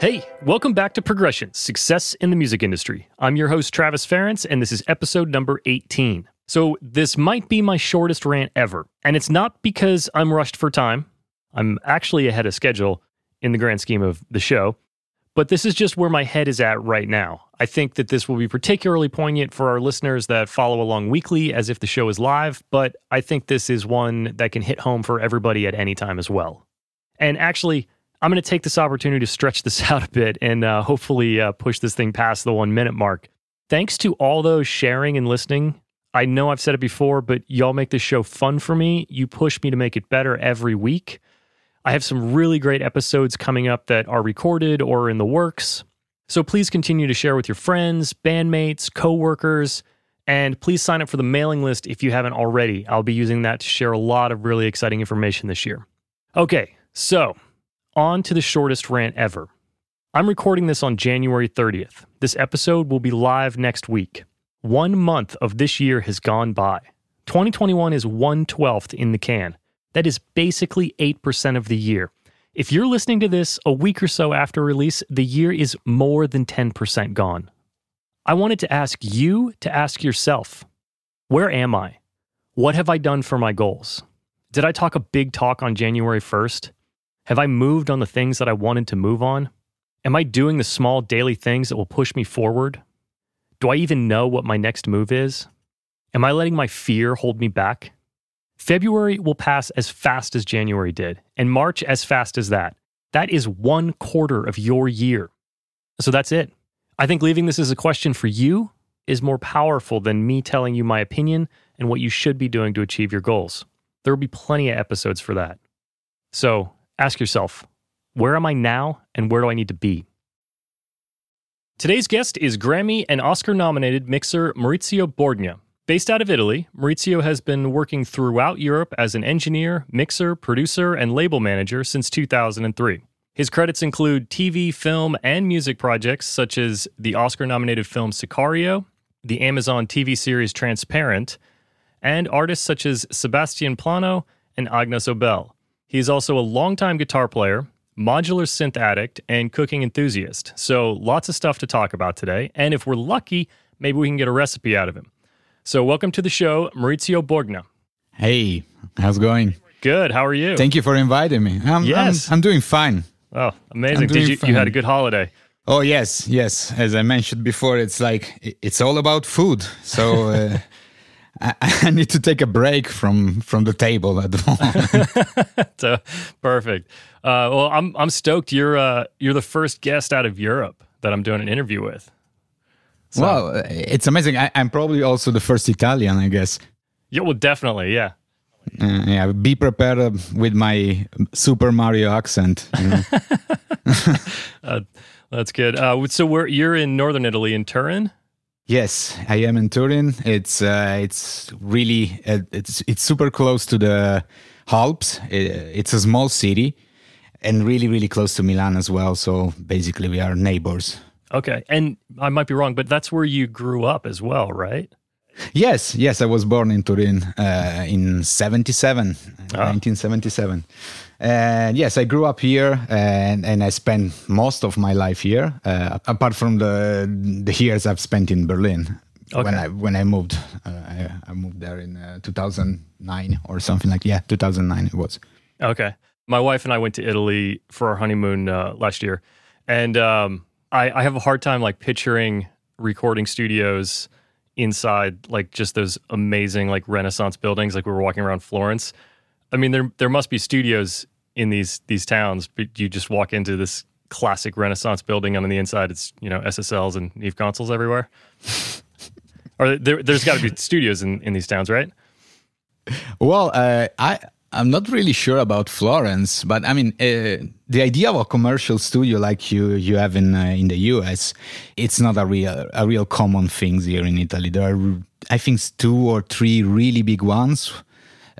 Hey, welcome back to Progression Success in the Music Industry. I'm your host, Travis Ference, and this is episode number 18. So, this might be my shortest rant ever, and it's not because I'm rushed for time. I'm actually ahead of schedule in the grand scheme of the show, but this is just where my head is at right now. I think that this will be particularly poignant for our listeners that follow along weekly as if the show is live, but I think this is one that can hit home for everybody at any time as well. And actually, I'm going to take this opportunity to stretch this out a bit and uh, hopefully uh, push this thing past the one minute mark. Thanks to all those sharing and listening. I know I've said it before, but y'all make this show fun for me. You push me to make it better every week. I have some really great episodes coming up that are recorded or in the works. So please continue to share with your friends, bandmates, coworkers, and please sign up for the mailing list if you haven't already. I'll be using that to share a lot of really exciting information this year. Okay, so on to the shortest rant ever. I'm recording this on January 30th. This episode will be live next week. One month of this year has gone by. 2021 is 112th in the can. That is basically 8% of the year. If you're listening to this a week or so after release, the year is more than 10% gone. I wanted to ask you to ask yourself where am I? What have I done for my goals? Did I talk a big talk on January 1st? Have I moved on the things that I wanted to move on? Am I doing the small daily things that will push me forward? Do I even know what my next move is? Am I letting my fear hold me back? February will pass as fast as January did, and March as fast as that. That is one quarter of your year. So that's it. I think leaving this as a question for you is more powerful than me telling you my opinion and what you should be doing to achieve your goals. There will be plenty of episodes for that. So Ask yourself, where am I now and where do I need to be? Today's guest is Grammy and Oscar nominated mixer Maurizio Borgna. Based out of Italy, Maurizio has been working throughout Europe as an engineer, mixer, producer, and label manager since 2003. His credits include TV, film, and music projects such as the Oscar nominated film Sicario, the Amazon TV series Transparent, and artists such as Sebastian Plano and Agnes Obel. He's also a longtime guitar player, modular synth addict, and cooking enthusiast. So lots of stuff to talk about today. And if we're lucky, maybe we can get a recipe out of him. So welcome to the show, Maurizio Borgna. Hey, how's it going? Good. How are you? Thank you for inviting me. I'm, yes. I'm, I'm doing fine. Oh, amazing. Did you, fine. you had a good holiday? Oh, yes, yes. As I mentioned before, it's like, it's all about food. So, uh, I, I, need to take a break from from the table at the moment. so, perfect. Uh, well, I'm I'm stoked. You're uh, you're the first guest out of Europe that I'm doing an interview with. So, well, it's amazing. I, am probably also the first Italian, I guess. Yeah, well, definitely, yeah. Uh, yeah, be prepared uh, with my Super Mario accent. You know? uh, that's good. Uh, so, we're you're in northern Italy, in Turin. Yes, I am in Turin. It's uh, it's really uh, it's it's super close to the Alps. It's a small city, and really really close to Milan as well. So basically, we are neighbors. Okay, and I might be wrong, but that's where you grew up as well, right? Yes, yes, I was born in Turin uh, in 77, oh. 1977. And yes, I grew up here and, and I spent most of my life here, uh, apart from the the years I've spent in Berlin. Okay. When I when I moved, uh, I, I, moved there in uh, 2009 or something like yeah, 2009 it was. Okay. My wife and I went to Italy for our honeymoon uh, last year, and um, I, I have a hard time like picturing recording studios inside like just those amazing like Renaissance buildings. Like we were walking around Florence. I mean, there there must be studios in these these towns, but you just walk into this classic Renaissance building, and on the inside, it's you know SSLs and Neve consoles everywhere. or there, has got to be studios in, in these towns, right? Well, uh, I I'm not really sure about Florence, but I mean, uh, the idea of a commercial studio like you you have in uh, in the US, it's not a real a real common thing here in Italy. There are, I think, two or three really big ones.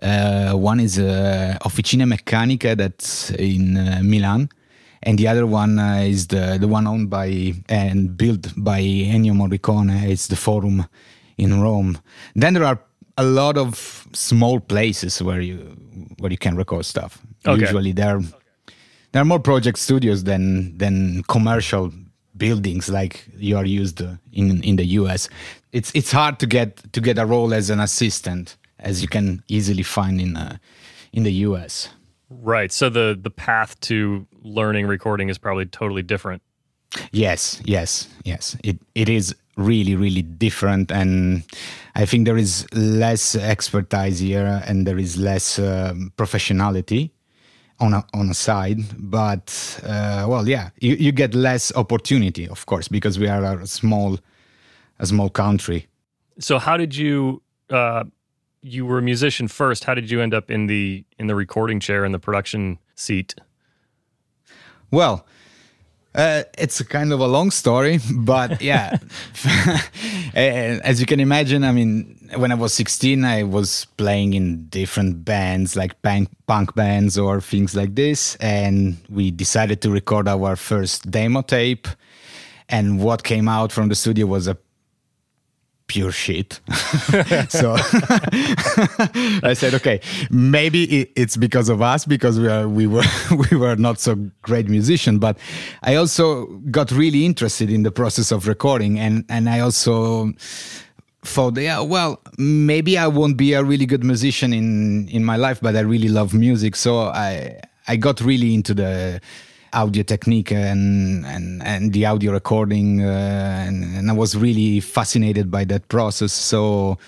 Uh, one is uh, Officine Meccaniche that's in uh, Milan, and the other one uh, is the the one owned by and built by Ennio Morricone. It's the Forum in Rome. Then there are a lot of small places where you where you can record stuff. Okay. Usually there there are more project studios than than commercial buildings like you are used in in the US. It's it's hard to get to get a role as an assistant as you can easily find in uh, in the US. Right. So the the path to learning recording is probably totally different. Yes, yes, yes. It it is really really different and i think there is less expertise here and there is less um, professionality on a, on a side but uh, well yeah you, you get less opportunity of course because we are a small a small country. So how did you uh, you were a musician first. How did you end up in the in the recording chair in the production seat? Well uh, it's a kind of a long story, but yeah. As you can imagine, I mean, when I was 16, I was playing in different bands, like punk, punk bands or things like this. And we decided to record our first demo tape. And what came out from the studio was a pure shit. so I said, okay, maybe it's because of us because we are we were we were not so great musician, but I also got really interested in the process of recording, and and I also thought, yeah, well, maybe I won't be a really good musician in in my life, but I really love music, so I I got really into the audio technique and and, and the audio recording, uh, and, and I was really fascinated by that process. So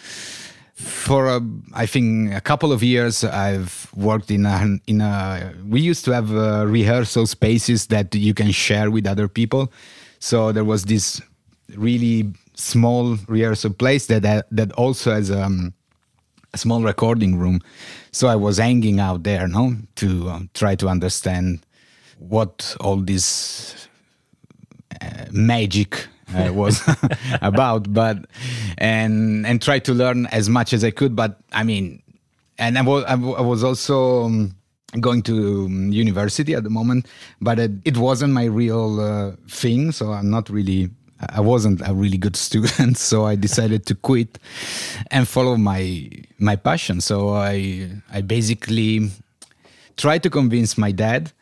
for a, I think a couple of years I've worked in a in a we used to have uh, rehearsal spaces that you can share with other people so there was this really small rehearsal place that that also has um, a small recording room so I was hanging out there no to um, try to understand what all this uh, magic uh, was about but and and try to learn as much as i could but i mean and i was, I was also um, going to um, university at the moment but it, it wasn't my real uh, thing so i'm not really i wasn't a really good student so i decided to quit and follow my my passion. So i i basically tried to convince my dad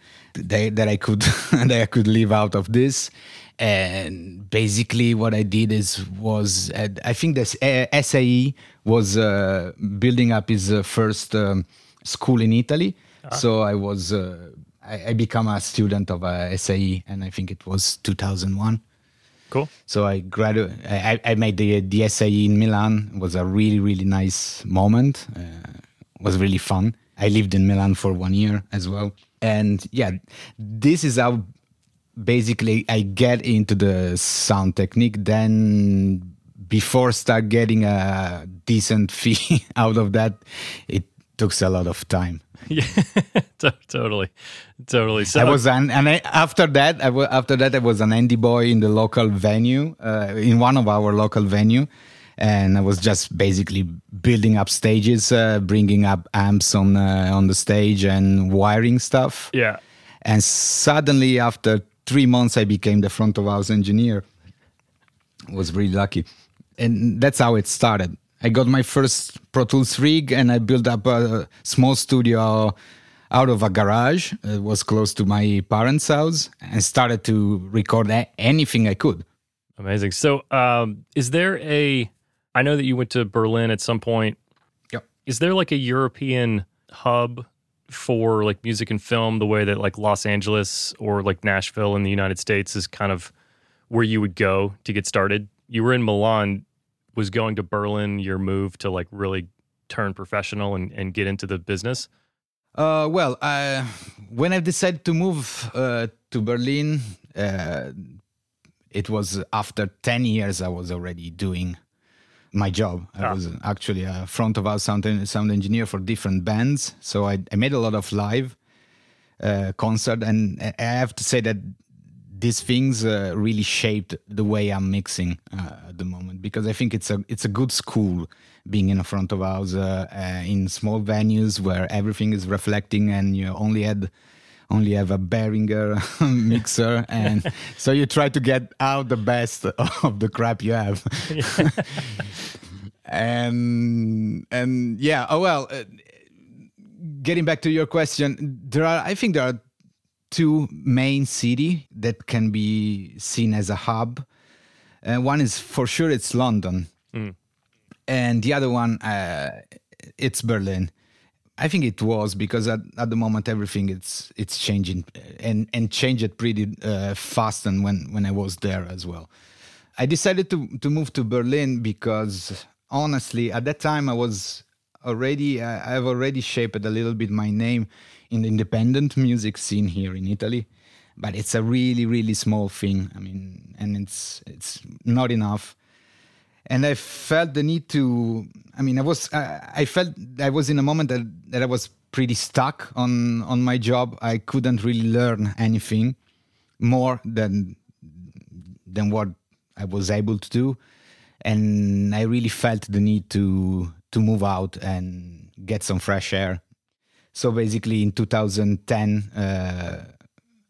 that, that I could that I could live out of this. And basically, what I did is was uh, I think this uh, SAE was uh, building up his uh, first um, school in Italy. Ah. So I was uh, I, I become a student of uh, SAE, and I think it was 2001. Cool. So I graduated. I, I made the the SAE in Milan. It was a really really nice moment. Uh, was really fun. I lived in Milan for one year as well and yeah this is how basically i get into the sound technique. Then before start getting a decent fee out of that it took a lot of time. Yeah totally totally. So i was an and I, after that I w- after that i was an indie boy in the local venue uh, in one of our local venue and I was just basically building up stages, uh, bringing up amps on uh, on the stage, and wiring stuff. Yeah. And suddenly, after three months, I became the front of house engineer. Was really lucky, and that's how it started. I got my first Pro Tools rig, and I built up a small studio out of a garage. It was close to my parents' house, and started to record anything I could. Amazing. So, um, is there a I know that you went to Berlin at some point. Yep. Is there like a European hub for like music and film the way that like Los Angeles or like Nashville in the United States is kind of where you would go to get started? You were in Milan, was going to Berlin your move to like really turn professional and, and get into the business? Uh, well, uh, when I decided to move uh, to Berlin, uh, it was after 10 years I was already doing my job. I ah. was actually a front of house sound, sound engineer for different bands. So I, I made a lot of live uh, concert, and I have to say that these things uh, really shaped the way I'm mixing uh, at the moment because I think it's a it's a good school being in a front of house uh, uh, in small venues where everything is reflecting and you only had only have a Behringer mixer, and so you try to get out the best of the crap you have. and and yeah, oh well. Uh, getting back to your question, there are I think there are two main city that can be seen as a hub. Uh, one is for sure it's London, mm. and the other one uh, it's Berlin. I think it was because at, at the moment everything it's it's changing and and changed pretty uh, fast and when when I was there as well. I decided to to move to Berlin because honestly at that time I was already I've already shaped a little bit my name in the independent music scene here in Italy, but it's a really really small thing. I mean, and it's it's not enough and I felt the need to. I mean, I was I, I felt I was in a moment that, that I was pretty stuck on on my job. I couldn't really learn anything more than than what I was able to do, and I really felt the need to to move out and get some fresh air. So basically, in 2010, uh,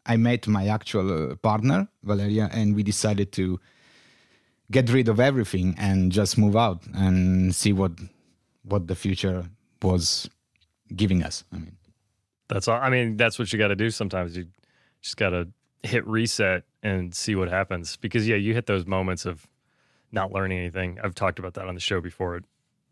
I met my actual uh, partner Valeria, and we decided to get rid of everything and just move out and see what what the future was giving us. I mean, that's all. I mean, that's what you got to do. Sometimes you just got to hit reset and see what happens. Because yeah, you hit those moments of not learning anything. I've talked about that on the show before.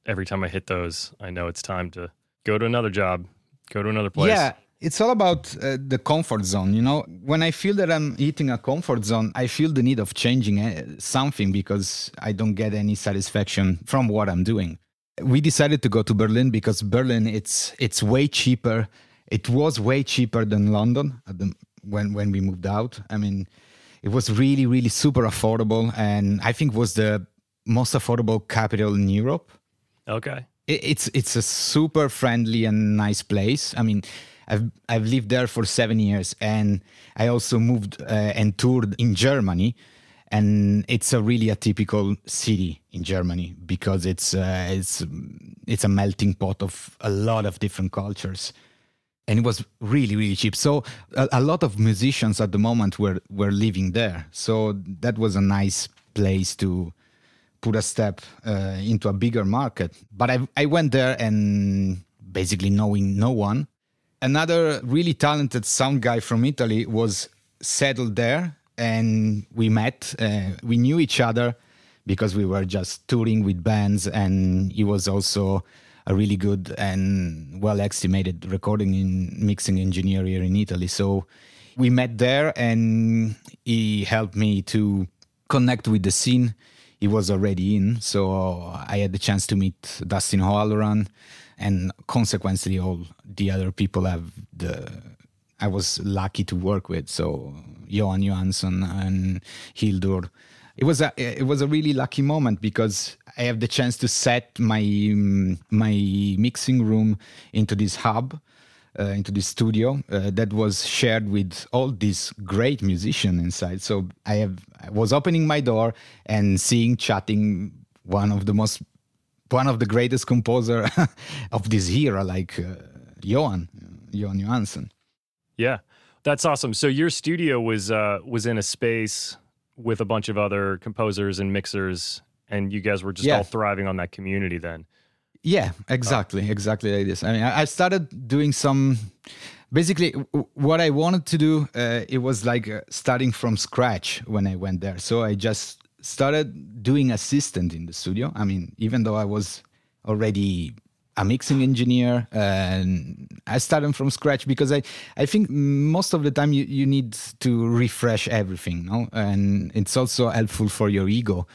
Every time I hit those, I know it's time to go to another job, go to another place. Yeah, it's all about uh, the comfort zone. You know, when I feel that I'm hitting a comfort zone, I feel the need of changing uh, something because I don't get any satisfaction from what I'm doing. We decided to go to Berlin because Berlin it's it's way cheaper. It was way cheaper than London the, when when we moved out. I mean, it was really really super affordable, and I think was the most affordable capital in Europe. Okay, it, it's it's a super friendly and nice place. I mean I've I've lived there for seven years, and I also moved uh, and toured in Germany, and it's a really a typical city in Germany because it's uh, it's it's a melting pot of a lot of different cultures, and it was really really cheap. So a, a lot of musicians at the moment were were living there, so that was a nice place to put a step uh, into a bigger market. But I I went there and basically knowing no one another really talented sound guy from Italy was settled there, and we met. Uh, we knew each other because we were just touring with bands, and he was also a really good and well estimated recording and mixing engineer here in Italy. So we met there, and he helped me to connect with the scene. He was already in, so I had the chance to meet Dustin O'Halloran and consequently all the other people have the I was lucky to work with. So Jóhann Jóhannsson and Hildur. It was a it was a really lucky moment because I have the chance to set my my mixing room into this hub, uh, into this studio uh, that was shared with all these great musicians inside. So I have I was opening my door and seeing chatting one of the most one of the greatest composer of this era, like uh, Jóhann, Jóhann Jóhannsson. Yeah, that's awesome. So your studio was uh, was in a space with a bunch of other composers and mixers, and you guys were just yeah. all thriving on that community then. Yeah, exactly, oh. exactly like this. I mean, I started doing some. Basically, what I wanted to do, uh, it was like uh, starting from scratch when I went there. So I just started doing assistant in the studio. I mean, even though I was already a mixing engineer and I started from scratch because I, I think most of the time you, you need to refresh everything, no? And it's also helpful for your ego.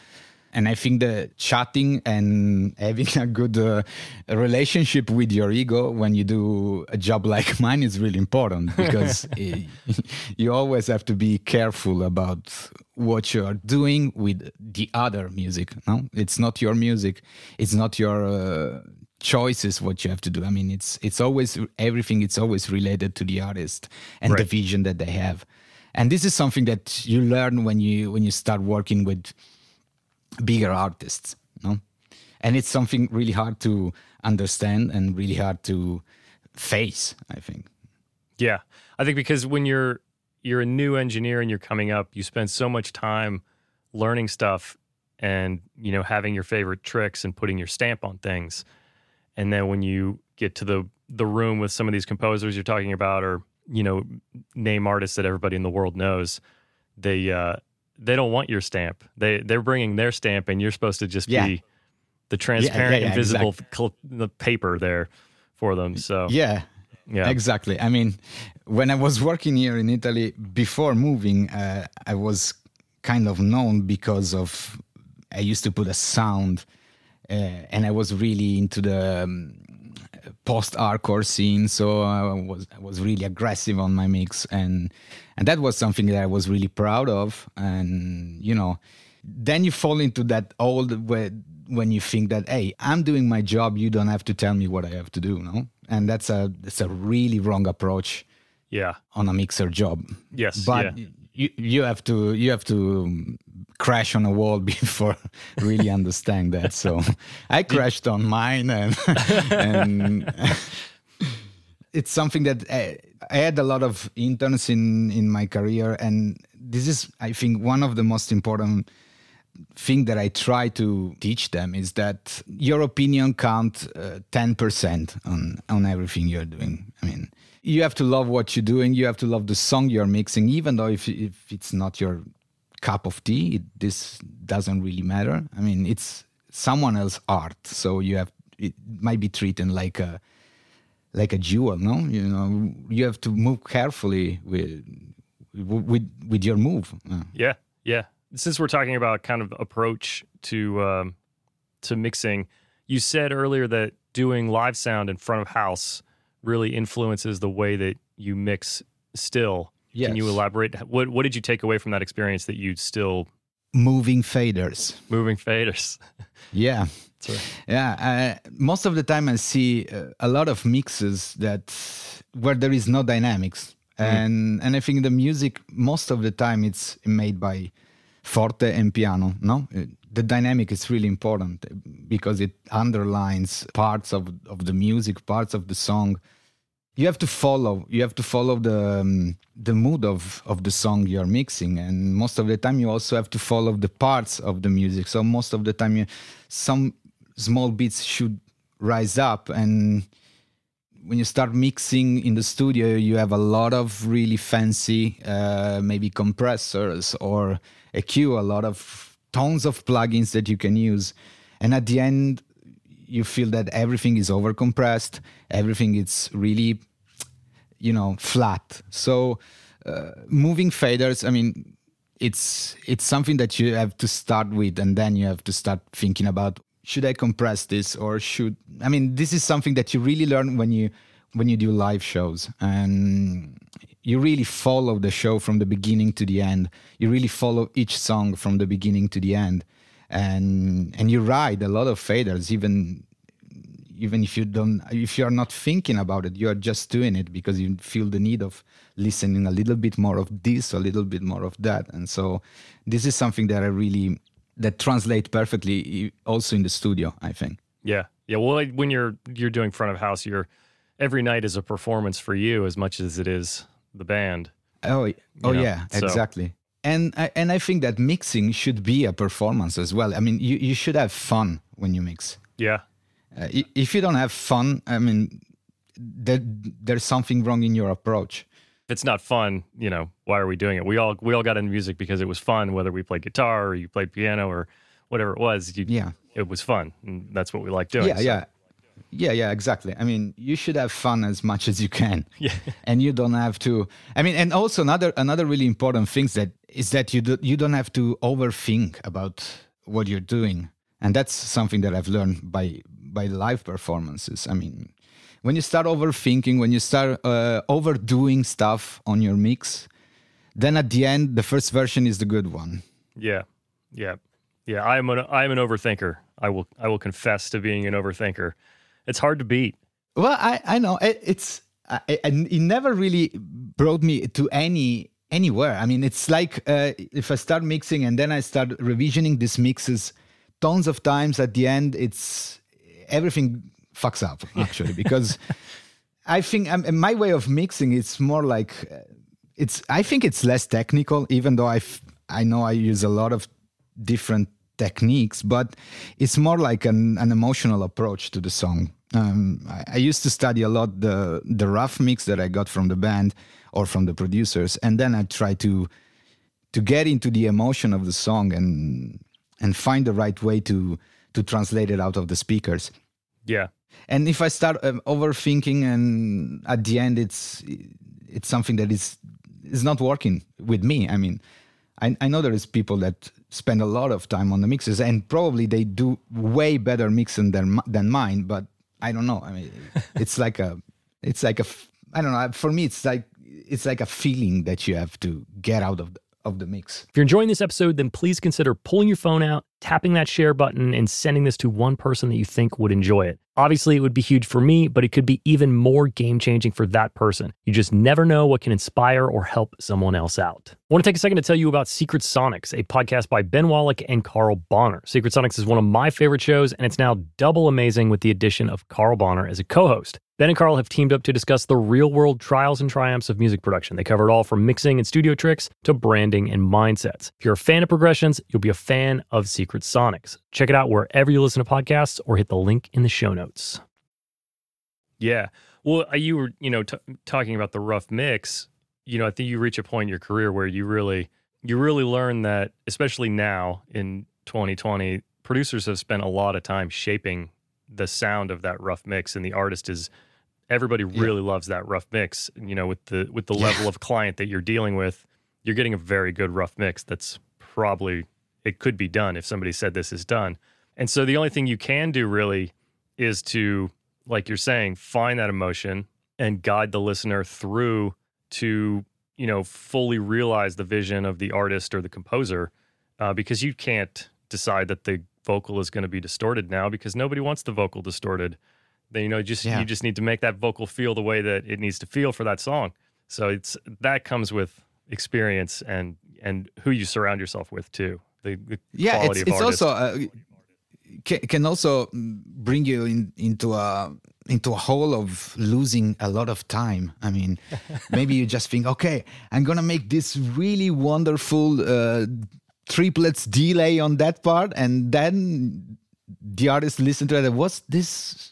And I think the chatting and having a good uh, relationship with your ego when you do a job like mine is really important because you always have to be careful about what you are doing with the other music. No, it's not your music. It's not your uh, choices what you have to do i mean it's it's always everything it's always related to the artist and right. the vision that they have and this is something that you learn when you when you start working with bigger artists no and it's something really hard to understand and really hard to face i think yeah i think because when you're you're a new engineer and you're coming up you spend so much time learning stuff and you know having your favorite tricks and putting your stamp on things and then when you get to the the room with some of these composers you're talking about or you know name artists that everybody in the world knows they uh they don't want your stamp they they're bringing their stamp and you're supposed to just yeah. be the transparent yeah, yeah, invisible exactly. cl- the paper there for them so yeah yeah exactly i mean when i was working here in italy before moving uh, i was kind of known because of i used to put a sound uh, and I was really into the um, post-hardcore scene, so I was I was really aggressive on my mix, and and that was something that I was really proud of. And you know, then you fall into that old way when you think that hey, I'm doing my job, you don't have to tell me what I have to do, no? And that's a that's a really wrong approach. Yeah, on a mixer job. Yes, but yeah. you you have to you have to um, crash on a wall before really understand that. So I crashed on mine, and, and it's something that I, I, had a lot of interns in in my career, and this is, I think, one of the most important thing that I try to teach them is that your opinion count uh, ten percent on on everything you're doing. I mean. You have to love what you're doing. You have to love the song you're mixing, even though if, if it's not your cup of tea. It, this doesn't really matter. I mean, it's someone else's art, so you have it might be treated like a like a jewel. No, you know, you have to move carefully with with with your move. Yeah, yeah. Since we're talking about kind of approach to um, to mixing, you said earlier that doing live sound in front of house really influences the way that you mix still. Yes. Can you elaborate? What What did you take away from that experience that you still moving faders? Moving faders. yeah. Yeah, uh, most of the time I see uh, a lot of mixes that where there is no dynamics, mm. and and I think the music most of the time it's made by forte and piano. No, uh, the dynamic is really important because it underlines parts of of the music, parts of the song. You have to follow you have to follow the um, the mood of of the song you're mixing. And most of the time you also have to follow the parts of the music. So most of the time you, some small beats should rise up and when you start mixing in the studio you have a lot of really fancy uh, maybe compressors or EQ a lot of tons of plugins that you can use and at the end you feel that everything is overcompressed, everything is really, you know, flat. So uh, moving faders, I mean, it's it's something that you have to start with, and then you have to start thinking about should I compress this or should I mean this is something that you really learn when you when you do live shows. And you really follow the show from the beginning to the end. You really follow each song from the beginning to the end. And and you ride a lot of faders even even if you don't if you're not thinking about it you're just doing it because you feel the need of listening a little bit more of this a little bit more of that. And so this is something that i really that translate perfectly also in the studio i think yeah yeah well when you're you're doing front of house you're every night is a performance for you as much as it is the band oh oh know? yeah so, exactly and I, and I think that mixing should be a performance as well. I mean, you, you should have fun when you mix. Yeah. Uh, if you don't have fun, I mean, there, there's something wrong in your approach. It's not fun, you know, why are we doing it? We all we all got into music because it was fun, whether we played guitar or you played piano or whatever it was. You, yeah, it was fun, and that's what we like doing. Yeah, so. yeah, Yeah, yeah, exactly. I mean, you should have fun as much as you can. Yeah. And you don't have to I mean, and also another another really important thing that is that you do, you don't have to overthink about what you're doing. And that's something that I've learned by by live performances. I mean, when you start overthinking, when you start uh, overdoing stuff on your mix, then at the end the first version is the good one. Yeah. Yeah. Yeah, I'm an I'm an overthinker. I will I will confess to being an overthinker. It's hard to beat. Well, I I know it, it's I, I, it never really brought me to any anywhere. I mean, it's like uh, if I start mixing and then I start revisioning these mixes tons of times. At the end, it's everything fucks up actually because I think um, my way of mixing it's more like uh, it's. I think it's less technical, even though I I know I use a lot of different techniques, but it's more like an, an emotional approach to the song. Um, I, I, used to study a lot the the rough mix that I got from the band or from the producers, and then I try to to get into the emotion of the song and and find the right way to to translate it out of the speakers. Yeah. And if I start um, overthinking, and at the end, it's it's something that is is not working with me. I mean, I, I know there is people that spend a lot of time on the mixes, and probably they do way better mixing than than mine. But I don't know. I mean, it's like a, it's like a, I don't know. For me, it's like it's like a feeling that you have to get out of the, of the mix. If you're enjoying this episode, then please consider pulling your phone out, tapping that share button, and sending this to one person that you think would enjoy it. Obviously, it would be huge for me, but it could be even more game changing for that person. You just never know what can inspire or help someone else out. I want to take a second to tell you about Secret Sonics, a podcast by Ben Wallach and Carl Bonner. Secret Sonics is one of my favorite shows, and it's now double amazing with the addition of Carl Bonner as a co host. Ben and Carl have teamed up to discuss the real world trials and triumphs of music production. They cover it all from mixing and studio tricks to branding and mindsets. If you're a fan of progressions, you'll be a fan of Secret Sonics. Check it out wherever you listen to podcasts or hit the link in the show notes. Yeah. Well, uh, you were, you know, t- talking about the rough mix. You know, I think you reach a point in your career where you really, you really learn that, especially now in 2020, producers have spent a lot of time shaping the sound of that rough mix, and the artist is everybody really yeah. loves that rough mix. You know, with the with the yeah. level of client that you're dealing with, you're getting a very good rough mix. That's probably it could be done if somebody said this is done. And so the only thing you can do really is to, like you're saying, find that emotion and guide the listener through to you know fully realize the vision of the artist or the composer, uh, because you can't decide that the vocal is going to be distorted now because nobody wants the vocal distorted then you know just yeah. you just need to make that vocal feel the way that it needs to feel for that song. So it's that comes with experience and and who you surround yourself with too. The, the yeah, it's, it's also uh, can, can also bring you in, into a into a hole of losing a lot of time. I mean, maybe you just think, okay, I'm gonna make this really wonderful uh, triplets delay on that part, and then the artist listen to it. What's this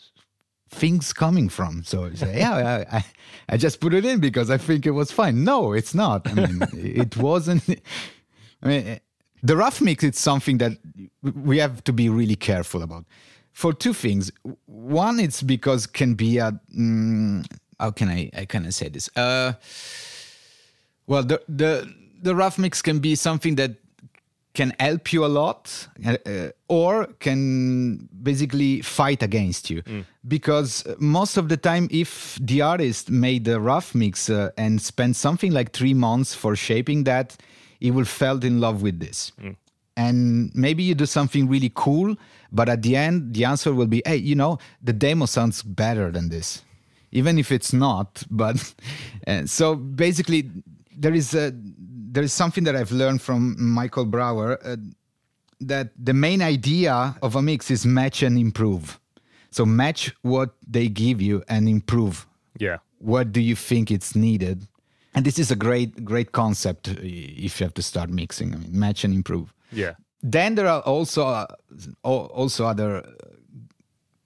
things coming from. So say, yeah, I, I, just put it in because I think it was fine. No, it's not. I mean, it wasn't. I mean, the rough mix is something that we have to be really careful about for two things. One, it's because can be a mm, how can I I can I say this? Uh, well, the the the rough mix can be something that can help you a lot uh, uh, or can basically fight against you mm. because most of the time if the artist made a rough mix uh, and spent something like three months for shaping that he will fell in love with this mm. and maybe you do something really cool but at the end the answer will be hey you know the demo sounds better than this even if it's not but uh, so basically there is a there is something that I've learned from Michael Brauer uh, that the main idea of a mix is match and improve. So match what they give you and improve. Yeah. What do you think it's needed? And this is a great, great concept uh, if you have to start mixing. I mean, match and improve. Yeah. Then there are also uh, also other uh,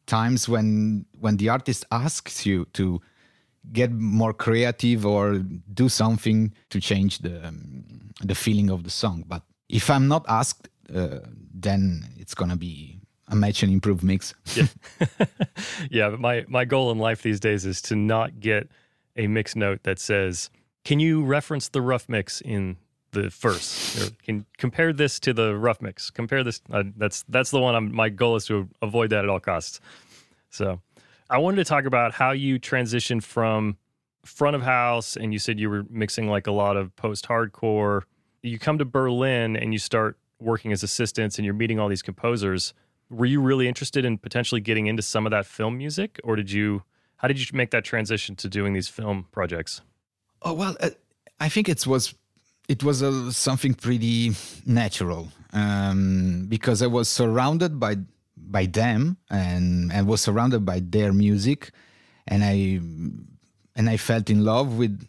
times when when the artist asks you to get more creative or do something to change the um, the feeling of the song. But if I'm not asked, uh, then it's gonna be a match and improve mix. yeah. yeah, but my my goal in life these days is to not get a mix note that says, "Can you reference the rough mix in the first? Or can compare this to the rough mix? Compare this." Uh, that's that's the one. I'm, my goal is to avoid that at all costs. So, I wanted to talk about how you transitioned from front of house, and you said you were mixing like a lot of post hardcore. You come to Berlin and you start working as assistants, and you're meeting all these composers were you really interested in potentially getting into some of that film music or did you how did you make that transition to doing these film projects oh well uh, i think it was it was something pretty natural um, because i was surrounded by by them and and was surrounded by their music and i and i felt in love with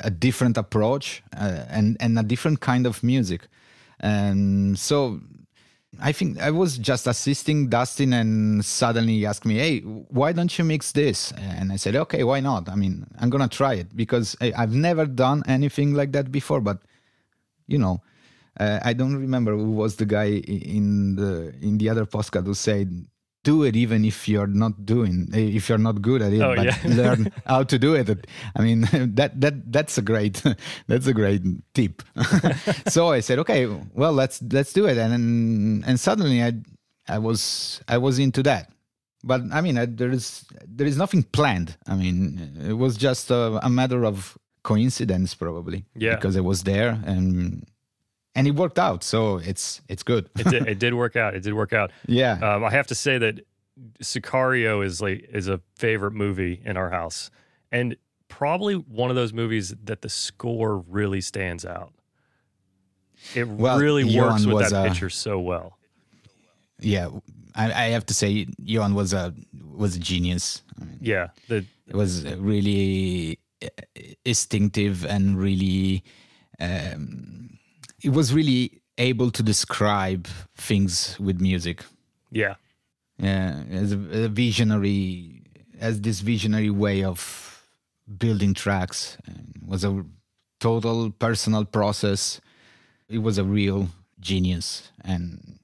a different approach uh, and and a different kind of music and so I think I was just assisting Dustin, and suddenly he asked me, "Hey, why don't you mix this?" And I said, "Okay, why not? I mean, I'm gonna try it because I, have never done anything like that before." But you know, uh, I don't remember who was the guy in the in the other postcard who said do it even if you're not doing if you're not good at it oh, but yeah. learn how to do it. I mean that that that's a great that's a great tip. So i said okay well let's let's do it. And and suddenly i i was i was into that. But i mean there is there is nothing planned. I mean it was just a, a matter of coincidence probably yeah. because i was there and and it worked out. So it's it's good. it, did, it did work out. It did work out. Yeah. Um, I have to say that Sicario is like is a favorite movie in our house, and probably one of those movies that the score really stands out. It well, really works with that a, picture so well. Yeah, I, I, have to say, Jóhann was a was a genius. I mean, yeah, the, it was really uh, instinctive and really. Um, it was really able to describe things with music. Yeah. Yeah, as a, a visionary, as this visionary way of building tracks it was a total personal process. It was a real genius, and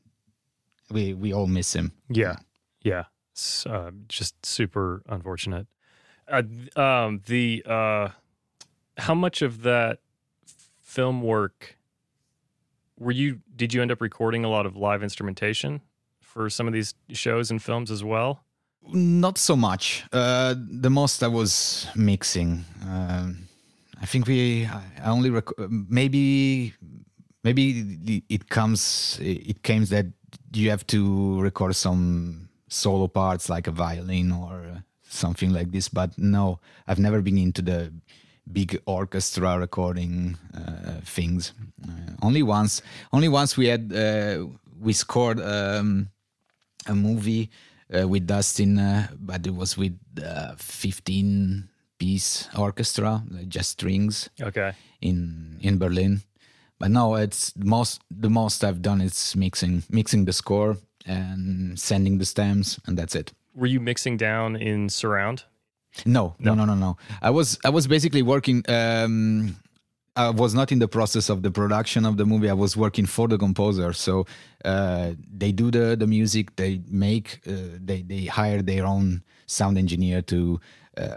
we we all miss him. Yeah, yeah, it's uh, just super unfortunate. Uh, um, the uh, how much of that film work were you did you end up recording a lot of live instrumentation for some of these shows and films as well? Not so much. Uh, the most i was mixing. Uh, i think we i only rec- maybe maybe it comes it came that you have to record some solo parts like a violin or something like this but no i've never been into the big orchestra recording uh, things. Uh, only once, only once we had uh, we scored um, a movie uh, with Dustin, uh, but it was with uh, 15 piece orchestra, just strings. Okay. In in Berlin, but no, it's most the most I've done is mixing mixing the score and sending the stems, and that's it. Were you mixing down in surround? No, no, no, no, no. I was I was basically working. Um, I was not in the process of the production of the movie. I was working for the composer. So uh, they do the the music. They make. Uh, they they hire their own sound engineer to uh,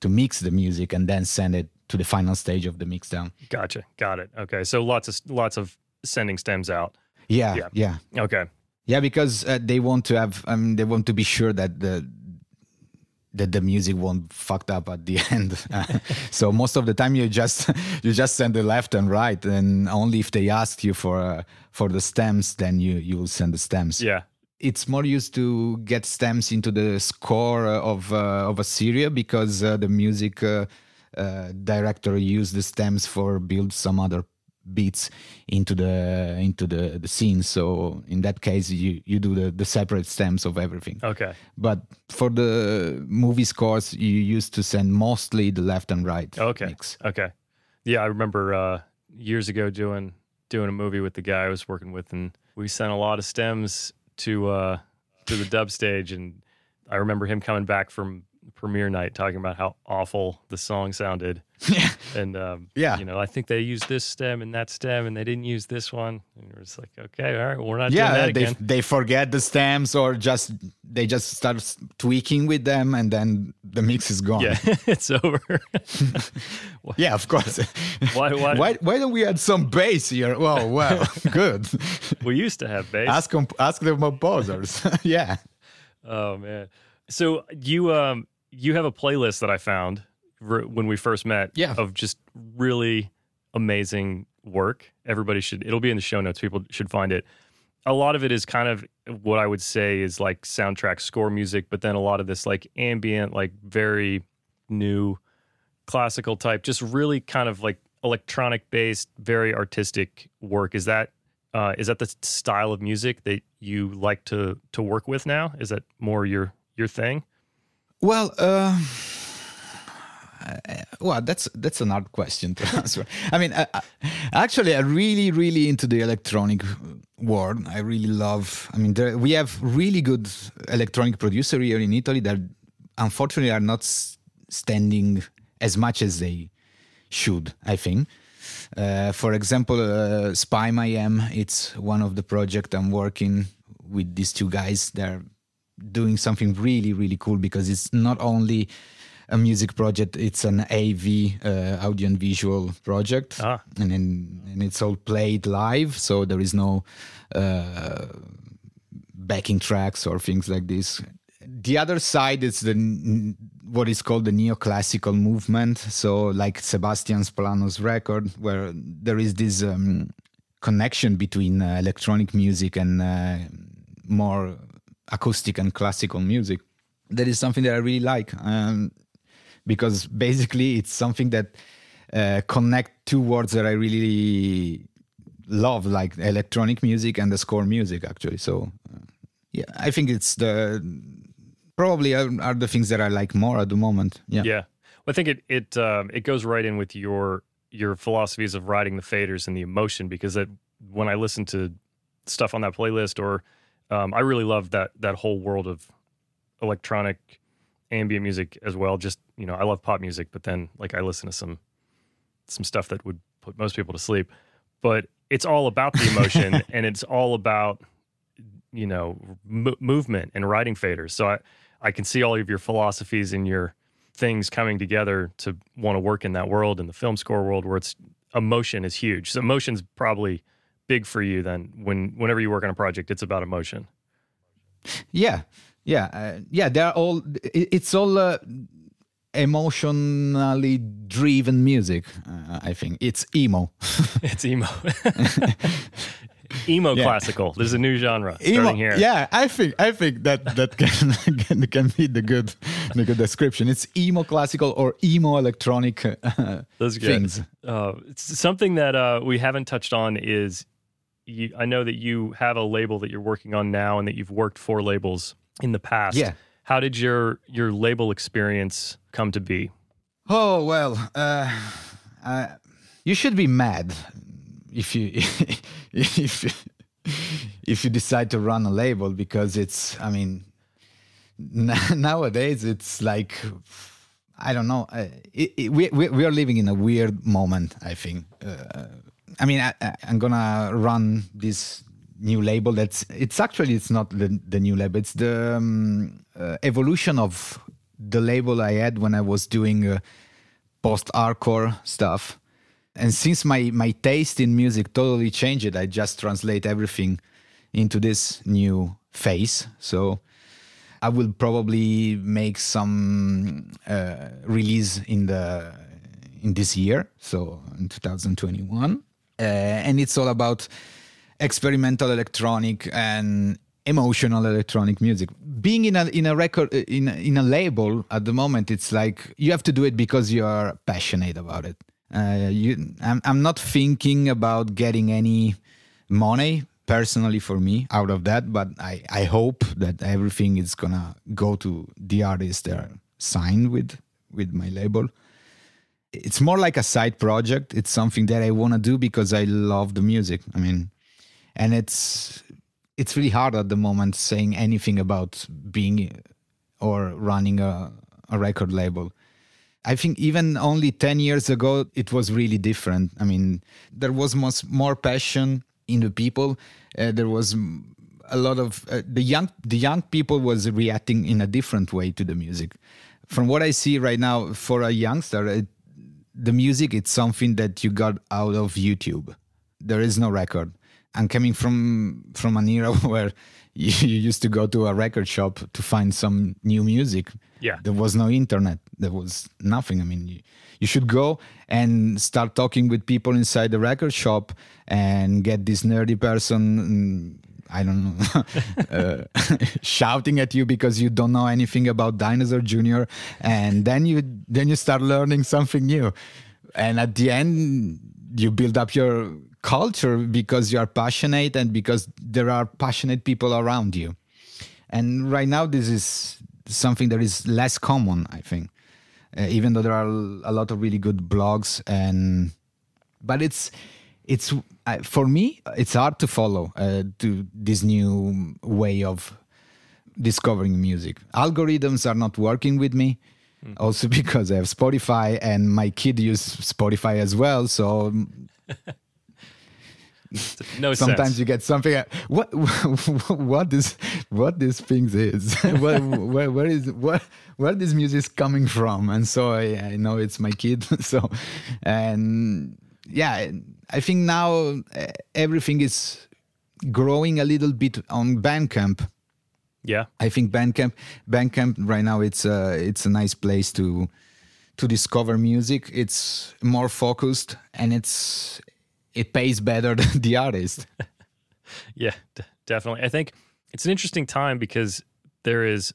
to mix the music and then send it to the final stage of the mix down. Gotcha. Got it. Okay. So lots of lots of sending stems out. Yeah. Yeah. yeah. Okay. Yeah, because uh, they want to have. I mean, they want to be sure that the that the music won't fucked up at the end. so most of the time you just you just send the left and right, and only if they ask you for uh, for the stems, then you you will send the stems. Yeah, it's more used to get stems into the score of uh, of a series because uh, the music uh, uh, director used the stems for build some other beats into the into the the scene. So in that case you you do the the separate stems of everything. Okay. But for the movie scores you used to send mostly the left and right okay. mix. okay. Yeah i remember uh years ago doing doing a movie with the guy i was working with and we sent a lot of stems to uh to the dub stage and i remember him coming back from premiere night talking about how awful the song sounded. Yeah. And um, Yeah. you know, I think they used this stem and that stem, and they didn't use this one. And just like, okay, all right, well, we're not doing yeah that they, again. they forget the stems or just they just start tweaking with them and then the mix is gone Yeah, it's over. Yeah, of course Why- why- why, why don't we add some bass here oh well good we used to have bass. ask ask the composers yeah Oh man. So you um you have a playlist that I found when we first met Yeah. of just really amazing work. Everybody should it'll be in the show notes. People should find it. A lot of it is kind of what I would say is like soundtrack score music, but then a lot of this like ambient, like very new classical type, just really kind of like electronic based, very artistic work. Is that uh, is that the style of music that you like to to work with now? Is that more your your thing? Well, uh, well, that's that's an hard question to answer. I mean, I, I, actually, I'm really, really into the electronic world. I really love. I mean, there, we have really good electronic producer here in Italy that unfortunately are not standing as much as they should. I think. Uh, for example, uh, Spy Mayhem, it's one of the project I'm working with these two guys. They're doing something really, really cool because it's not only a music project, it's an AV, uh, audio and visual project. Ah. And, then, and it's all played live, so there is no uh, backing tracks or things like this. The other side is the what is called the neoclassical movement. So, like Sebastian Plano's record, where there is this um, connection between uh, electronic music and uh, more acoustic and classical music. That is something that I really like, um, because basically it's something that uh, connect two words that I really love, like electronic music and the score music, actually. So, uh, yeah, I think it's the probably are, are the things that I like more at the moment. Yeah. Yeah, well, I think it it um, it goes right in with your your philosophies of riding the faders and the emotion because that when I listen to stuff on that playlist or um, I really love that that whole world of electronic ambient music as well. Just you know, I love pop music, but then like I listen to some some stuff that would put most people to sleep. But it's all about the emotion and it's all about you know m- movement and riding faders. So I I can see all of your philosophies and your things coming together to want to work in that world in the film score world where it's emotion is huge. So emotion's probably big for you then when whenever you work on a project it's about emotion. Yeah, yeah, uh, yeah. They're all. It's all uh, emotionally driven music. Uh, I think it's emo. It's emo. emo Yeah. classical. There's a new genre emo. starting here. Yeah, I think I think that that can can, can be the good the good description. It's emo classical or emo electronic uh, good. things. Uh, it's something that uh, we haven't touched on is you, I know that you have a label that you're working on now and that you've worked for labels in the past. Yeah. How did your your label experience come to be? Oh well, uh, uh, you should be mad if you if you, if you decide to run a label because it's. I mean, n- nowadays it's like I don't know. Uh, it, it, we we we are living in a weird moment. I think. I mean, I, I'm gonna run this new label. That's it's actually it's not the the new label. It's the um, uh, evolution of the label I had when I was doing uh, post hardcore stuff. And since my my taste in music totally changed, I just translate everything into this new phase. So I will probably make some uh, release in the in this year, so in 2021, uh, and it's all about experimental electronic and emotional electronic music. Being in a in a record in a- in a label at the moment, it's like you have to do it because you are passionate about it. Uh, you, I'm I'm not thinking about getting any money personally for me out of that, but I I hope that everything is gonna go to the artists that are signed with with my label it's more like a side project. It's something that I want to do because I love the music. I mean, and it's it's really hard at the moment saying anything about being or running a, a record label. I think even only 10 years ago, it was really different. I mean, there was much more passion in the people. Uh, there was a lot of uh, the young the young people was reacting in a different way to the music. From what I see right now, for a youngster, it, the music it's something that you got out of YouTube. There is no record. I'm coming from from an era where you, you used to go to a record shop to find some new music. Yeah. There was no internet. There was nothing. I mean, you, you should go and start talking with people inside the record shop and get this nerdy person mm, I don't know, uh, shouting at you because you don't know anything about Dinosaur Jr. And then you then you start learning something new, and at the end you build up your culture because you are passionate and because there are passionate people around you. And right now, this is something that is less common, I think. Uh, even though there are a lot of really good blogs and, but it's it's uh, for me it's hard to follow uh, to this new way of discovering music. Algorithms are not working with me. Mm. Also because I have Spotify and my kid uses Spotify as well, so no sometimes sense. you get something uh, what what this what this things is where, where, where is what where this music is coming from and so I, I know it's my kid so and yeah i think now uh, everything is growing a little bit on bandcamp yeah i think bandcamp bandcamp right now it's uh it's a nice place to to discover music it's more focused and it's it pays better than the artist. yeah, d- definitely. I think it's an interesting time because there is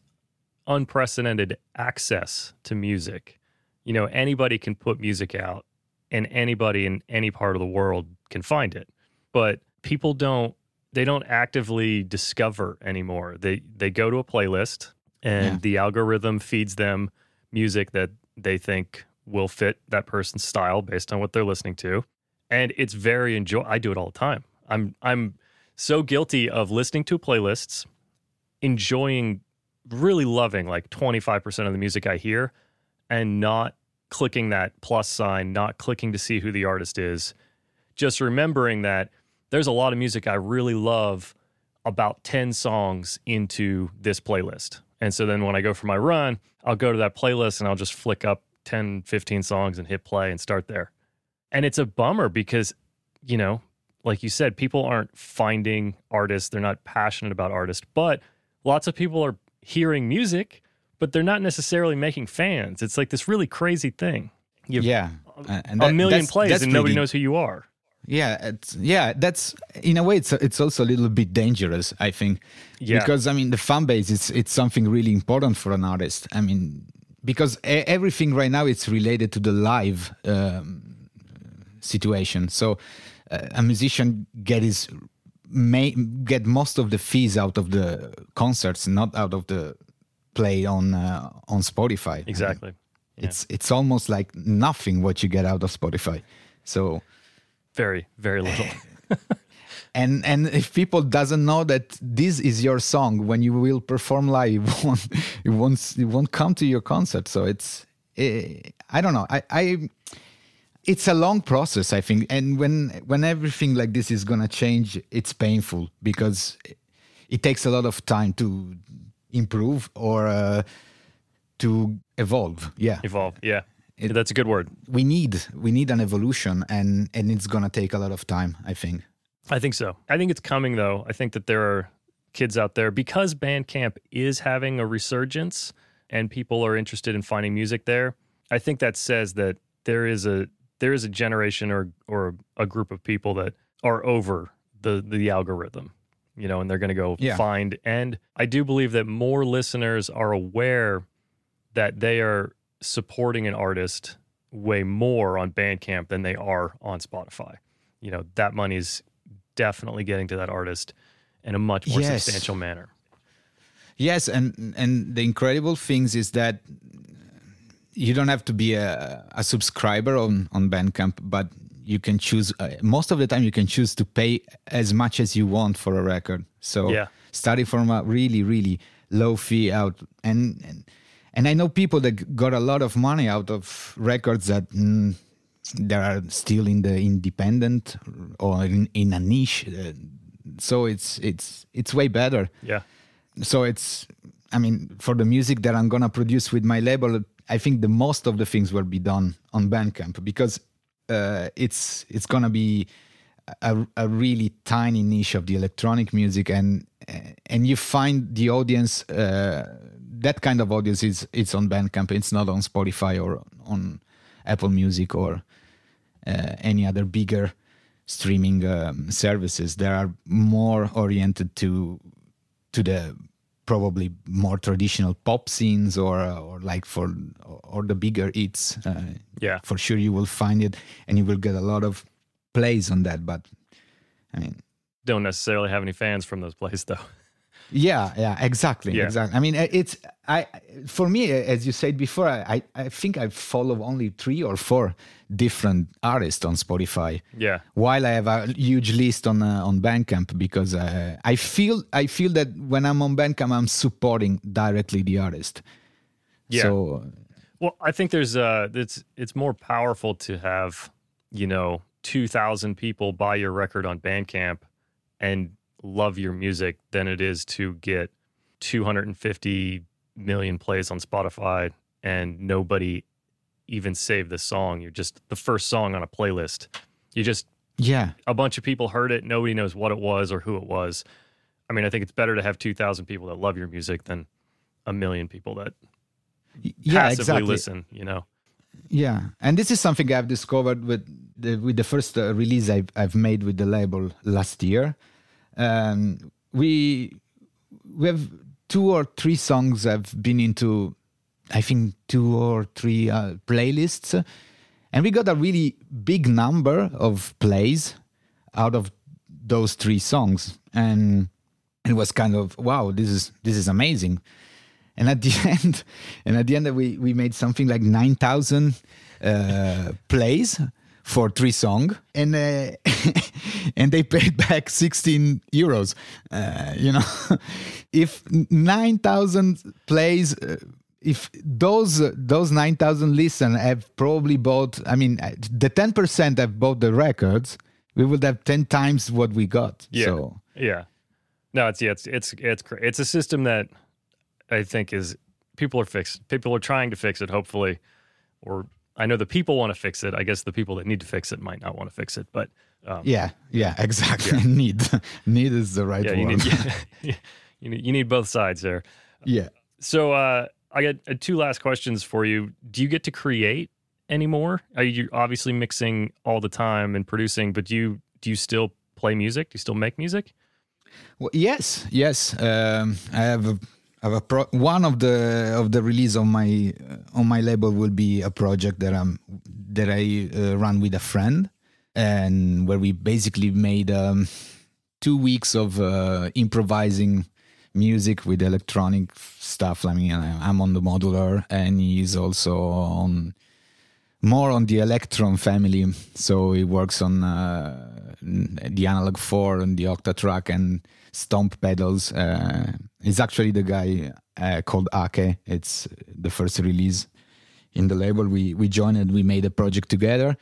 unprecedented access to music. You know, anybody can put music out and anybody in any part of the world can find it. But people don't they don't actively discover anymore. They they go to a playlist and yeah. the algorithm feeds them music that they think will fit that person's style based on what they're listening to and it's very enjoy. I do it all the time. I'm I'm so guilty of listening to playlists, enjoying, really loving like 25% of the music I hear, and not clicking that plus sign, not clicking to see who the artist is. Just remembering that there's a lot of music I really love about 10 songs into this playlist. And so then when I go for my run, I'll go to that playlist and I'll just flick up 10, 15 songs and hit play and start there. And it's a bummer because, you know, like you said, people aren't finding artists. They're not passionate about artists, but lots of people are hearing music, but they're not necessarily making fans. It's like this really crazy thing. You've yeah. And that, a million plays and nobody really, knows who you are. Yeah, yeah, that's in a way it's it's also a little bit dangerous, I think. Yeah. Because I mean the fan base it's it's something really important for an artist. I mean because everything right now it's related to the live um, situation. So uh, a musician get his may get most of the fees out of the concerts, not out of the play on uh, on Spotify. Exactly. yeah. It's it's almost like nothing what you get out of Spotify. So very very little. and and if people doesn't know that this is your song when you will perform live, it won't it won't, it won't come to your concert. So it's eh, I don't know. I I it's a long process i think and when when everything like this is going to change it's painful because it takes a lot of time to improve or uh, to evolve. Yeah. Evolve yeah. It, that's a good word. We need we need an evolution and and it's going to take a lot of time i think. I think so. I think it's coming though. I think that there are kids out there because bandcamp is having a resurgence and people are interested in finding music there i think that says that there is a there is a generation or or a group of people that are over the the algorithm you know and they're going to go yeah. find and i do believe that more listeners are aware that they are supporting an artist way more on bandcamp than they are on spotify you know that money is definitely getting to that artist in a much more yes. substantial manner yes and and the incredible things is that you don't have to be a, a subscriber on on Bandcamp, but you can choose. Uh, most of the time, you can choose to pay as much as you want for a record. So yeah. starting from a really really low fee out and, and and I know people that got a lot of money out of records that mm, that are still in the independent or in, in a niche. Uh, so it's it's it's way better. Yeah. So it's I mean for the music that I'm gonna produce with my label, I think the most of the things will be done on Bandcamp because uh, it's it's gonna be a, a really tiny niche of the electronic music and and you find the audience uh, that kind of audience is it's on Bandcamp. It's not on Spotify or on Apple Music or uh, any other bigger streaming um, services. They are more oriented to to the probably more traditional pop scenes or or like for or the bigger hits. Uh, yeah, for sure you will find it and you will get a lot of plays on that. But I mean, don't necessarily have any fans from those plays though. Yeah, yeah, exactly, Yeah. exactly. I mean, it's I for me, as you said before, I I think I follow only three or four different artists on Spotify. Yeah. While I have a huge list on uh, on Bandcamp because uh, I feel I feel that when I'm on Bandcamp, I'm supporting directly the artist. Yeah. So Well, I think there's uh it's it's more powerful to have, you know, 2000 people buy your record on Bandcamp and love your music than it is to get 250 million plays on Spotify and nobody even saved the song. You're just the first song on a playlist. You just yeah, a bunch of people heard it, nobody knows what it was or who it was. I mean, I think it's better to have 2000 people that love your music than a million people that yeah, passively exactly. listen, you know. Yeah, and this is something I've discovered with the, with the first uh, release I've, I've made with the label last year. Um, we we have two or three songs have been into, I think two or three uh, playlists, and we got a really big number of plays out of those three songs, and it was kind of wow, this is this is amazing. And at the end and at the end we we made something like 9000 uh, plays for three song and uh, and they paid back 16 euros uh, you know if 9000 plays uh, if those uh, those 9000 listen have probably bought i mean uh, the 10% have bought the records we would have 10 times what we got Yeah. so Yeah. No, it's yeah, it's it's it's it's a system that I think is people are fixed. People are trying to fix it, hopefully, or I know the people want to fix it. I guess the people that need to fix it might not want to fix it, but um, yeah yeah exactly need need is the right yeah, you word need yeah, you need you need both sides there. yeah So uh, I got uh, two last questions for you. Do you get to create anymore? Are you obviously mixing all the time and producing, but do you do you still play music? Do you still make music? Well, yes, yes. Um, I have a pro- one of the of the release on my uh, on my label will be a project that I'm that I uh, run with a friend, and where we basically made um, two weeks of uh, improvising music with electronic stuff. I mean, I'm on the modular, and he's also on more on the Elektron family. So he works on uh, the Analog 4 and the Octatrack and Stomp pedals. Uh, he's actually the guy uh, called Ake. It's the first release in the label. We we joined and we made a project together.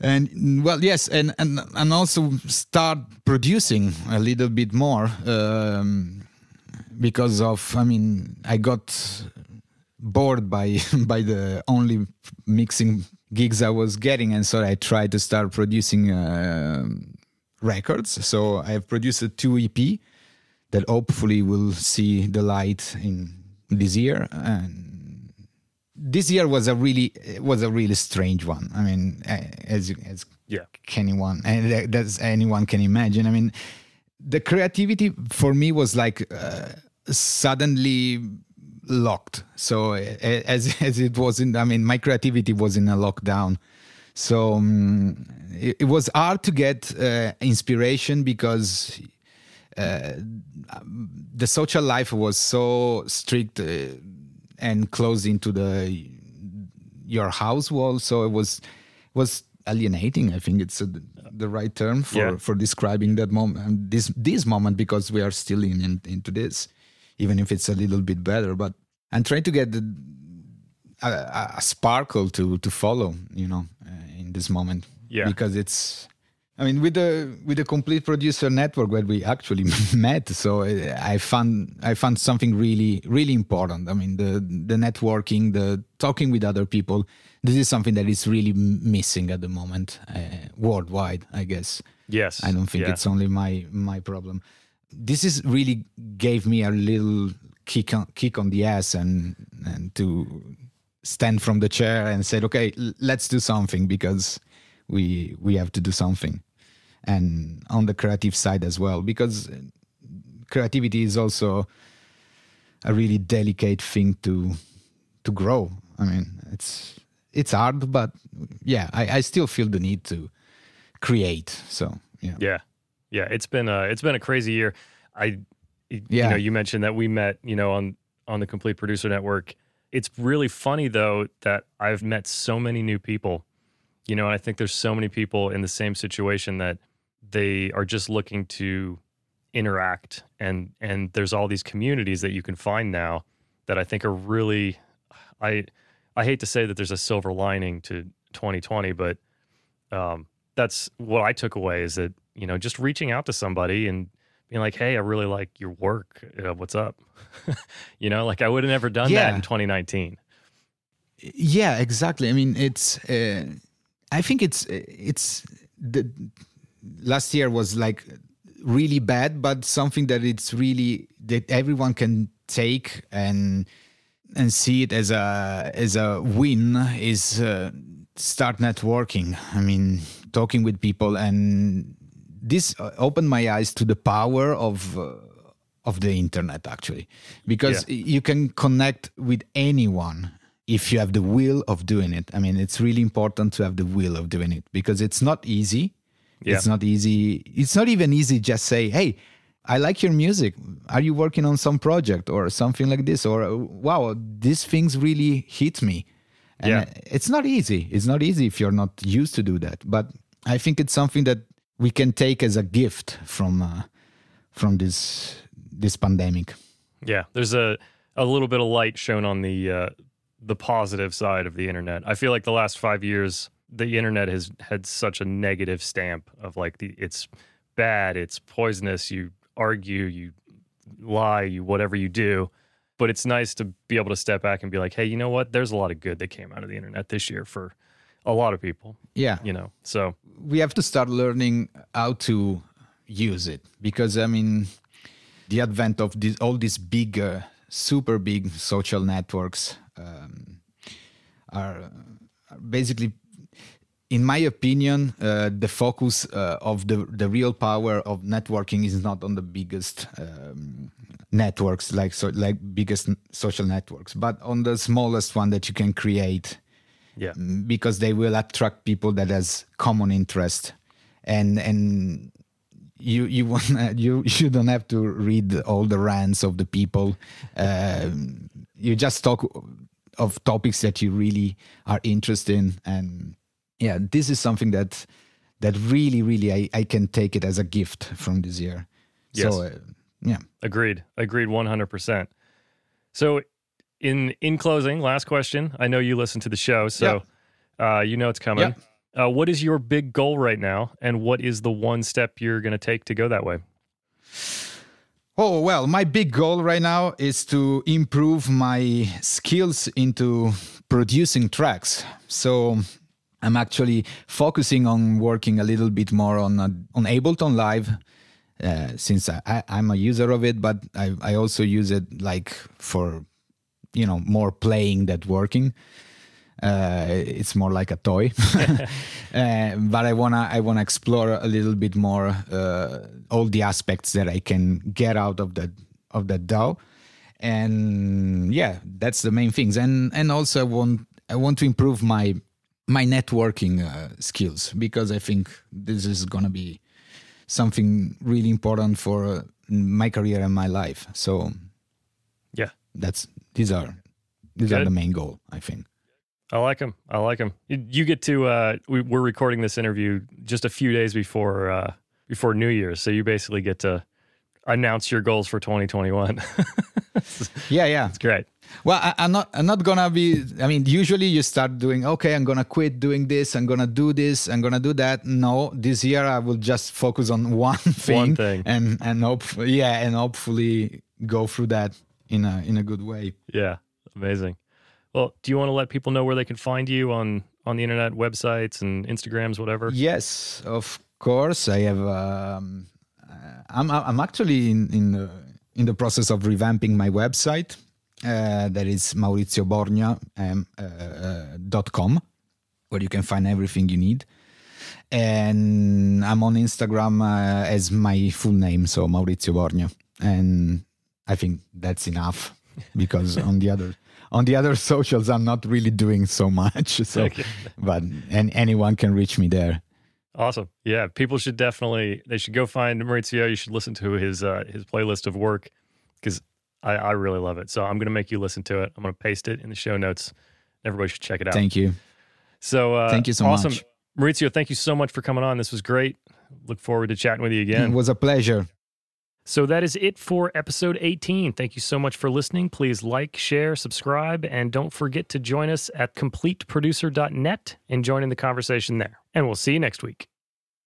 And well, yes, and and and also start producing a little bit more um, because of I mean I got bored by by the only mixing gigs I was getting, and so I tried to start producing uh, records. So I have produced a two EP that hopefully will see the light in this year. And this year was a really was a really strange one. I mean, as as Yeah. anyone and as anyone can imagine. I mean, the creativity for me was like uh, suddenly locked. So as as it was in, I mean, my creativity was in a lockdown. So um, it, it was hard to get uh, inspiration because uh, the social life was so strict uh, and closed into the your house wall. So it was was alienating. I think it's uh the right term for Yeah. for describing that moment, this this moment, because we are still in, in into this, even if it's a little bit better. But and trying to get the, a, a, sparkle to to follow. You know, uh, in this moment. Yeah. Because it's I mean, with the with the complete producer network where we actually met, so I found I found something really really important. I mean, the the networking, the talking with other people. This is something that is really missing at the moment uh, worldwide. I guess. Yes. I don't think yeah. it's only my my problem. This is really gave me a little kick on, kick on the ass and and to stand from the chair and said, okay, let's do something because we we have to do something. And on the creative side as well because uh, creativity is also a really delicate thing to to grow. I mean it's it's hard but yeah i, I still feel the need to create so yeah. Yeah yeah it's been a it's been a crazy year i yeah. you know you mentioned that we met you know on on the complete producer network it's really funny though that i've met so many new people you know, I think there's so many people in the same situation that they are just looking to interact and and there's all these communities that you can find now that I think are really I I hate to say that there's a silver lining to 2020, but um, that's what I took away is that you know just reaching out to somebody and being like, "Hey, I really like your work. Uh, what's up?" you know, like I would have never done yeah. that in 2019. Yeah, exactly. I mean, it's uh, I think it's it's the last year was like really bad, but something that it's really that everyone can take and and see it as a as a win is uh, start networking. I mean, talking with people, and this opened my eyes to the power of. Uh, of the internet actually because yeah. you can connect with anyone if you have the will of doing it. I mean, it's really important to have the will of doing it because it's not easy. Yeah. It's not easy. It's not even easy just say, "Hey, I like your music. Are you working on some project or something like this?" Or "Wow, these things really hit me." And yeah. it's not easy. It's not easy if you're not used to do that. But I think it's something that we can take as a gift from uh, from this this pandemic. Yeah, there's a a little bit of light shown on the uh, the positive side of the internet. I feel like the last five years, the internet has had such a negative stamp of like the it's bad, it's poisonous. You argue, you lie, you whatever you do. But it's nice to be able to step back and be like, hey, you know what? There's a lot of good that came out of the internet this year for a lot of people. Yeah, you know, so we have to start learning how to use it because I mean, the advent of this, all these big, uh, super big social networks um, are, are, basically, in my opinion, uh, the focus uh, of the the real power of networking is not on the biggest um, networks, like so, like biggest social networks, but on the smallest one that you can create. Yeah, mm, because they will attract people that has common interest, and and you you want you you don't have to read all the rants of the people. Uh, you just talk of topics that you really are interested in. And yeah this is something that that really really i, I can take it as a gift from this year. Yes. so uh, yeah. Agreed. Agreed 100% so in in closing last question i know you listen to the show so yeah. uh, you know it's coming yeah. uh, what is your big goal right now and what is the one step you're going to take to go that way Oh, well, my big goal right now is to improve my skills into producing tracks. So I'm actually focusing on working a little bit more on uh, on Ableton Live. Uh, since I, am a user of it, but I, I also use it like for, you know, more playing than working. Uh, it's more like a toy, uh, but I wanna I wanna explore a little bit more uh, all the aspects that I can get out of that of that DAW, and yeah, that's the main things. And and also I want I want to improve my my networking uh, skills because I think this is gonna be something really important for my career and my life. So yeah, that's these are these Good. are the main goal. I think. I like him. I like him. You get to. Uh, we, are recording this interview just a few days before uh, before New Year's, so you basically get to announce your goals for 2021. yeah, yeah, it's great. Well, I, am not. I'm not gonna be. I mean, usually you start doing. Okay, I'm gonna quit doing this. I'm gonna do this. I'm gonna do that. No, this year I will just focus on one thing, one thing. and and hope. Yeah, and hopefully go through that in a in a good way. Yeah, amazing. Well, do you want to let people know where they can find you on on the internet, websites and Instagrams, whatever? Yes, of course. I have. Um, uh, I'm I'm actually in in the, in the process of revamping my website. Uh, that is maurizioborgna.com, um, uh, where you can find everything you need. And I'm on Instagram uh, as my full name, so Maurizio Borgna. And I think that's enough because on the other on the other socials I'm not really doing so much. So, okay. but and anyone can reach me there. Awesome. Yeah, people should definitely they should go find Maurizio. You should listen to his uh, his playlist of work because I, I really love it. So I'm going to make you listen to it. I'm going to paste it in the show notes. Everybody should check it out. Thank you. So uh, thank you so awesome. much, Maurizio. Thank you so much for coming on. This was great. Look forward to chatting with you again. It was a pleasure. So that is it for episode 18. Thank you so much for listening. Please like, share, subscribe, and don't forget to join us at completeproducer.net and join in the conversation there. And we'll see you next week.